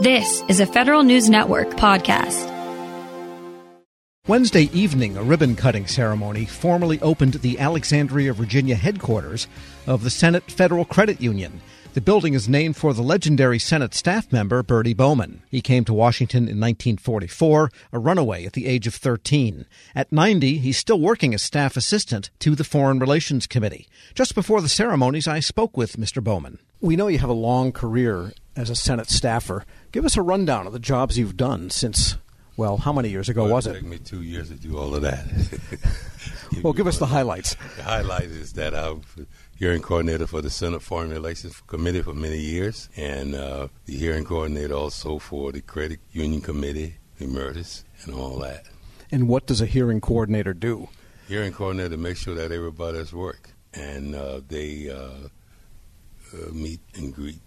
This is a Federal News Network podcast. Wednesday evening, a ribbon cutting ceremony formally opened the Alexandria, Virginia headquarters of the Senate Federal Credit Union. The building is named for the legendary Senate staff member Bertie Bowman. He came to Washington in 1944, a runaway at the age of 13. At 90, he's still working as staff assistant to the Foreign Relations Committee. Just before the ceremonies, I spoke with Mr. Bowman. We know you have a long career as a Senate staffer. Give us a rundown of the jobs you've done since, well, how many years ago well, was it? It took me two years to do all of that. well, give us the highlights. The highlight is that I'm hearing coordinator for the Senate Foreign Relations Committee for many years, and uh, the hearing coordinator also for the Credit Union Committee, Emeritus, and all that. And what does a hearing coordinator do? Hearing coordinator makes sure that everybody's work, and uh, they uh, uh, meet and greet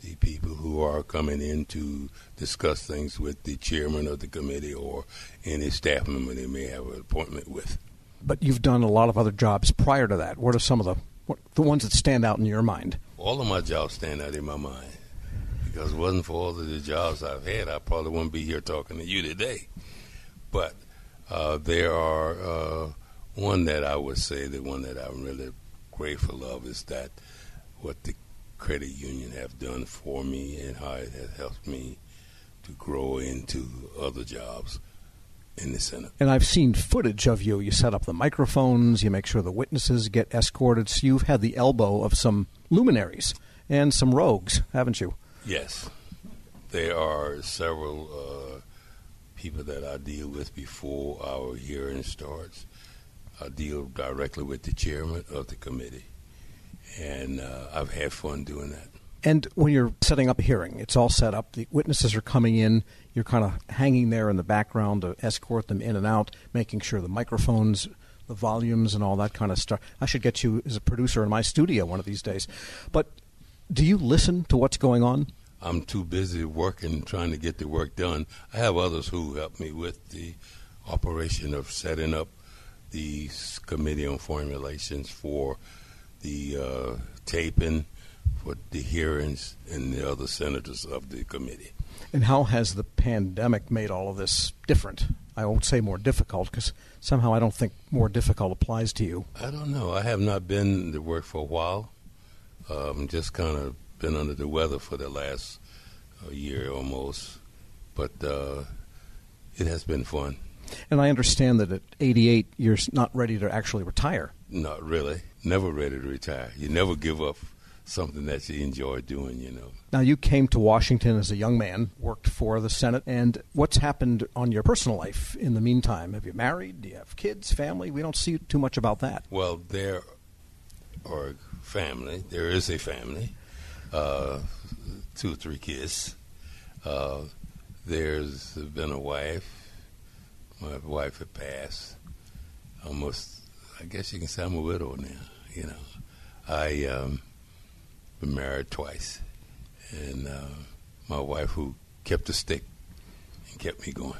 the people who are coming in to discuss things with the chairman of the committee or any staff member they may have an appointment with. But you've done a lot of other jobs prior to that. What are some of the what, the ones that stand out in your mind? All of my jobs stand out in my mind because it wasn't for all of the jobs I've had, I probably wouldn't be here talking to you today. But uh, there are uh, one that I would say the one that I'm really grateful of is that what the credit union have done for me and how it has helped me to grow into other jobs in the Senate. And I've seen footage of you. You set up the microphones, you make sure the witnesses get escorted. So you've had the elbow of some luminaries and some rogues, haven't you? Yes. There are several uh, people that I deal with before our hearing starts. I deal directly with the chairman of the committee and uh, I've had fun doing that. And when you're setting up a hearing, it's all set up. The witnesses are coming in. You're kind of hanging there in the background to escort them in and out, making sure the microphones, the volumes, and all that kind of stuff. I should get you as a producer in my studio one of these days. But do you listen to what's going on? I'm too busy working, trying to get the work done. I have others who help me with the operation of setting up the Committee on Formulations for the uh, taping for the hearings and the other senators of the committee. And how has the pandemic made all of this different? I won't say more difficult because somehow I don't think more difficult applies to you. I don't know. I have not been to work for a while. Um, just kind of been under the weather for the last uh, year almost, but uh, it has been fun. And I understand that at 88, you're not ready to actually retire. Not really. Never ready to retire. You never give up something that you enjoy doing, you know. Now, you came to Washington as a young man, worked for the Senate, and what's happened on your personal life in the meantime? Have you married? Do you have kids, family? We don't see too much about that. Well, there are family. There is a family, uh, two or three kids. Uh, there's been a wife. My wife had passed. Almost, I guess you can say I'm a widow now. You know, I um, been married twice, and uh, my wife who kept the stick and kept me going.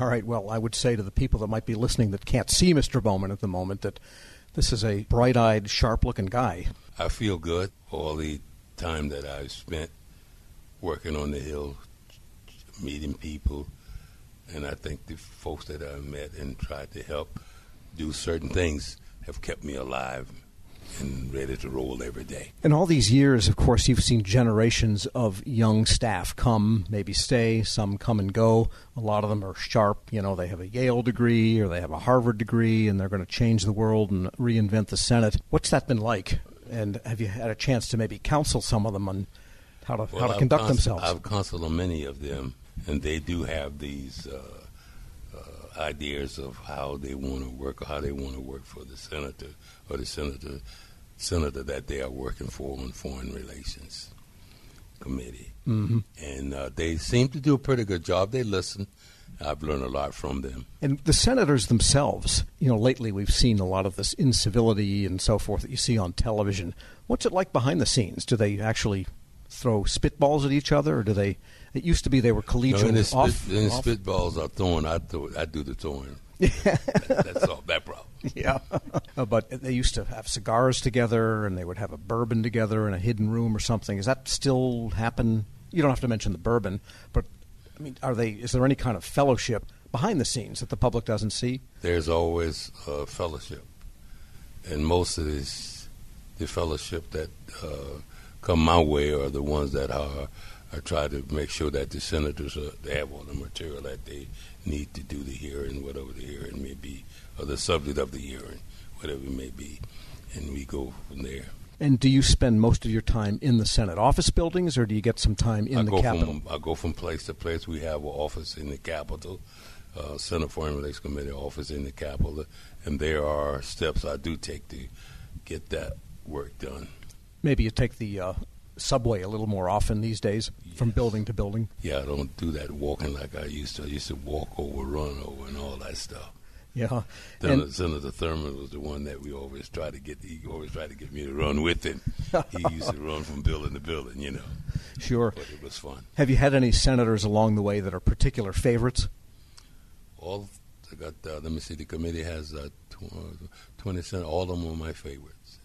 All right. Well, I would say to the people that might be listening that can't see Mr. Bowman at the moment that this is a bright-eyed, sharp-looking guy. I feel good all the time that I've spent working on the Hill, meeting people, and I think the folks that I've met and tried to help do certain things have kept me alive and ready to roll every day. In all these years, of course, you've seen generations of young staff come, maybe stay, some come and go. A lot of them are sharp. You know, they have a Yale degree or they have a Harvard degree and they're going to change the world and reinvent the Senate. What's that been like? And have you had a chance to maybe counsel some of them on how to, well, how to I've conduct cons- themselves? I've counseled on many of them, and they do have these uh, ideas of how they want to work or how they want to work for the senator or the senator senator that they are working for on foreign relations committee, mm-hmm. and uh, they seem to do a pretty good job. They listen. I've learned a lot from them. And the senators themselves, you know, lately we've seen a lot of this incivility and so forth that you see on television. What's it like behind the scenes? Do they actually throw spitballs at each other, or do they? It used to be they were collegial. No, and the off, spit, off- spitballs are thrown. I throw. I do the throwing. That- that's all. That problem. Yeah, Uh, but they used to have cigars together, and they would have a bourbon together in a hidden room or something. Does that still happen You don't have to mention the bourbon, but I mean, are they? Is there any kind of fellowship behind the scenes that the public doesn't see? There's always a fellowship, and most of this, the fellowship that uh, come my way are the ones that are. I try to make sure that the senators are, they have all the material that they need to do the hearing, whatever the hearing may be, or the subject of the hearing, whatever it may be, and we go from there. And do you spend most of your time in the Senate office buildings, or do you get some time in I the Capitol? From, I go from place to place. We have an office in the Capitol, uh, Senate Foreign Relations Committee office in the Capitol, and there are steps I do take to get that work done. Maybe you take the uh, subway a little more often these days from building to building. Yeah, I don't do that walking like I used to. I used to walk over, run over, and all that stuff. Yeah, Senator, and Senator Thurmond was the one that we always tried to get. He always tried to get me to run with him. he used to run from building to building, you know. sure. But it was fun. Have you had any senators along the way that are particular favorites? All I got. Uh, let me see. The committee has uh, tw- twenty cent. All of them are my favorites.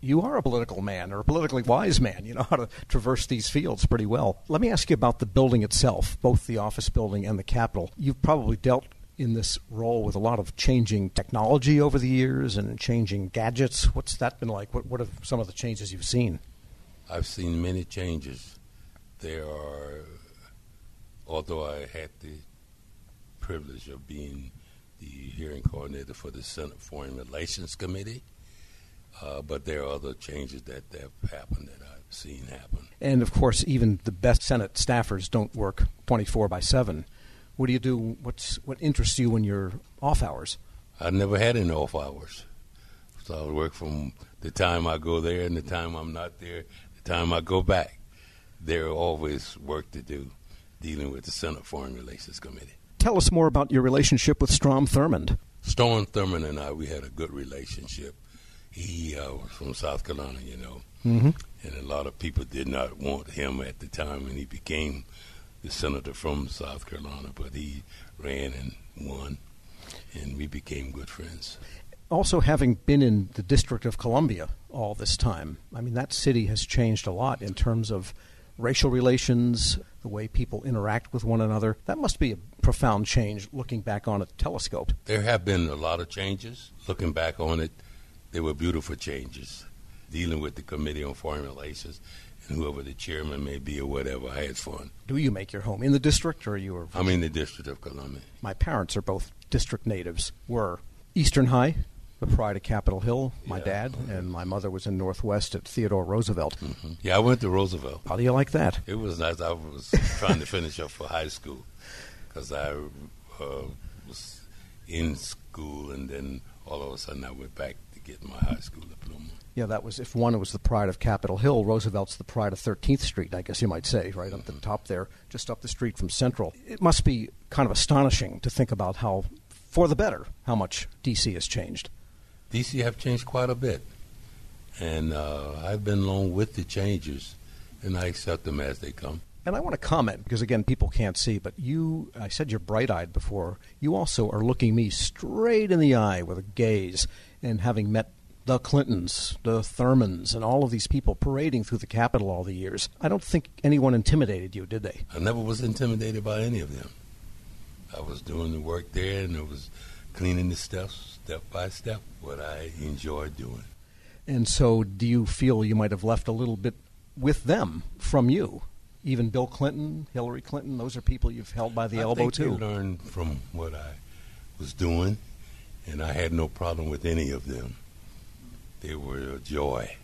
You are a political man or a politically wise man. You know how to traverse these fields pretty well. Let me ask you about the building itself, both the office building and the Capitol. You've probably dealt in this role with a lot of changing technology over the years and changing gadgets. What's that been like? What, what are some of the changes you've seen? I've seen many changes. There are, although I had the privilege of being the hearing coordinator for the Senate Foreign Relations Committee, uh, but there are other changes that have happened that I've seen happen. And of course, even the best Senate staffers don't work 24 by 7. What do you do? What's, what interests you in your off hours? I never had any off hours. So I work from the time I go there and the time I'm not there, the time I go back. There are always work to do dealing with the Senate Foreign Relations Committee. Tell us more about your relationship with Strom Thurmond. Strom Thurmond and I, we had a good relationship. He uh, was from South Carolina, you know, Mm-hmm. and a lot of people did not want him at the time when he became the senator from South Carolina, but he ran and won, and we became good friends. Also, having been in the District of Columbia all this time, I mean, that city has changed a lot in terms of racial relations, the way people interact with one another. That must be a profound change looking back on it telescoped. There have been a lot of changes. Looking back on it, they were beautiful changes. Dealing with the Committee on Foreign Relations and whoever the chairman may be or whatever, I had fun. Do you make your home in the district, or are you? A, I'm in the District of Columbia. my parents are both district natives. Were Eastern High, the pride of Capitol Hill. My Yeah. dad and my mother was in Northwest at Theodore Roosevelt. hmm Yeah, I went to Roosevelt. How do you like that? It was nice. I was trying to finish up for high school because I uh, was in school, and then all of a sudden I went back my high school diploma. Yeah, that was if one was the pride of Capitol Hill, Roosevelt's the pride of 13th Street, I guess you might say, right up the top there, just up the street from Central. It must be kind of astonishing to think about how, for the better, how much D.C. has changed. DC have changed quite a bit, and uh, I've been along with the changes, and I accept them as they come. And I want to comment because again, people can't see, but you, I said you're bright-eyed before. You also are looking me straight in the eye with a gaze, and having met the Clintons, the Thurmonds, and all of these people parading through the Capitol all the years, I don't think anyone intimidated you, did they? I never was intimidated by any of them. I was doing the work there, and it was cleaning the steps step by step, what I enjoyed doing. And so, do you feel you might have left a little bit with them from you? Even Bill Clinton, Hillary Clinton, those are people you've held by the I elbow think too. They learned from what I was doing, and I had no problem with any of them. They were a joy.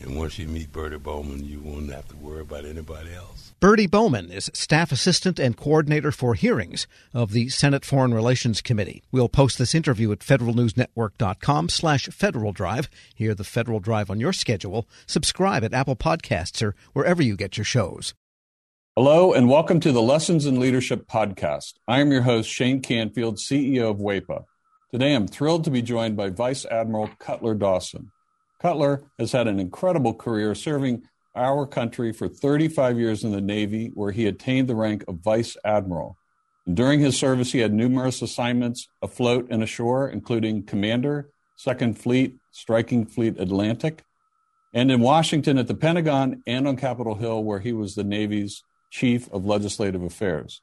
And once you meet Bertie Bowman, you won't have to worry about anybody else. Bertie Bowman is staff assistant and coordinator for hearings of the Senate Foreign Relations Committee. We'll post this interview at federalnewsnetwork.com slash Federal Drive. Hear the Federal Drive on your schedule. Subscribe at Apple Podcasts or wherever you get your shows. Hello, and welcome to the Lessons in Leadership podcast. I am your host, Shane Canfield, CEO of WAEPA. Today, I'm thrilled to be joined by Vice Admiral Cutler Dawson. Cutler has had an incredible career serving our country for 35 years in the Navy, where he attained the rank of Vice Admiral. And during his service, he had numerous assignments afloat and ashore, including Commander, Second Fleet, Striking Fleet Atlantic, and in Washington at the Pentagon and on Capitol Hill, where he was the Navy's Chief of Legislative Affairs.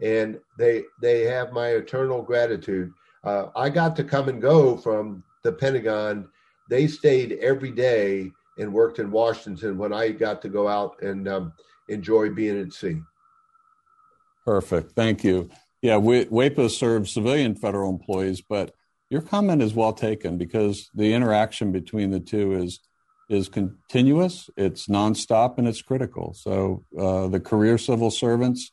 and they they have my eternal gratitude. Uh, I got to come and go from the Pentagon. They stayed every day and worked in Washington when I got to go out and um, enjoy being at sea. Perfect. Thank you. Yeah, we, WAEPA serves civilian federal employees, but your comment is well taken because the interaction between the two is is continuous, it's nonstop, and it's critical. So uh, the career civil servants,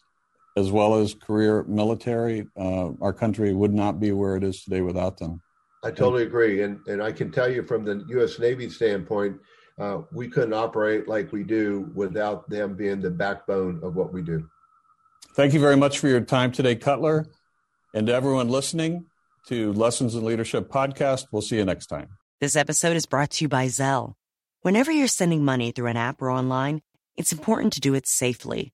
as well as career military, uh, our country would not be where it is today without them. I totally agree, and and I can tell you from the U.S. Navy standpoint, uh, we couldn't operate like we do without them being the backbone of what we do. Thank you very much for your time today, Cutler, and to everyone listening to Lessons in Leadership podcast. We'll see you next time. This episode is brought to you by Zelle. Whenever you're sending money through an app or online, it's important to do it safely.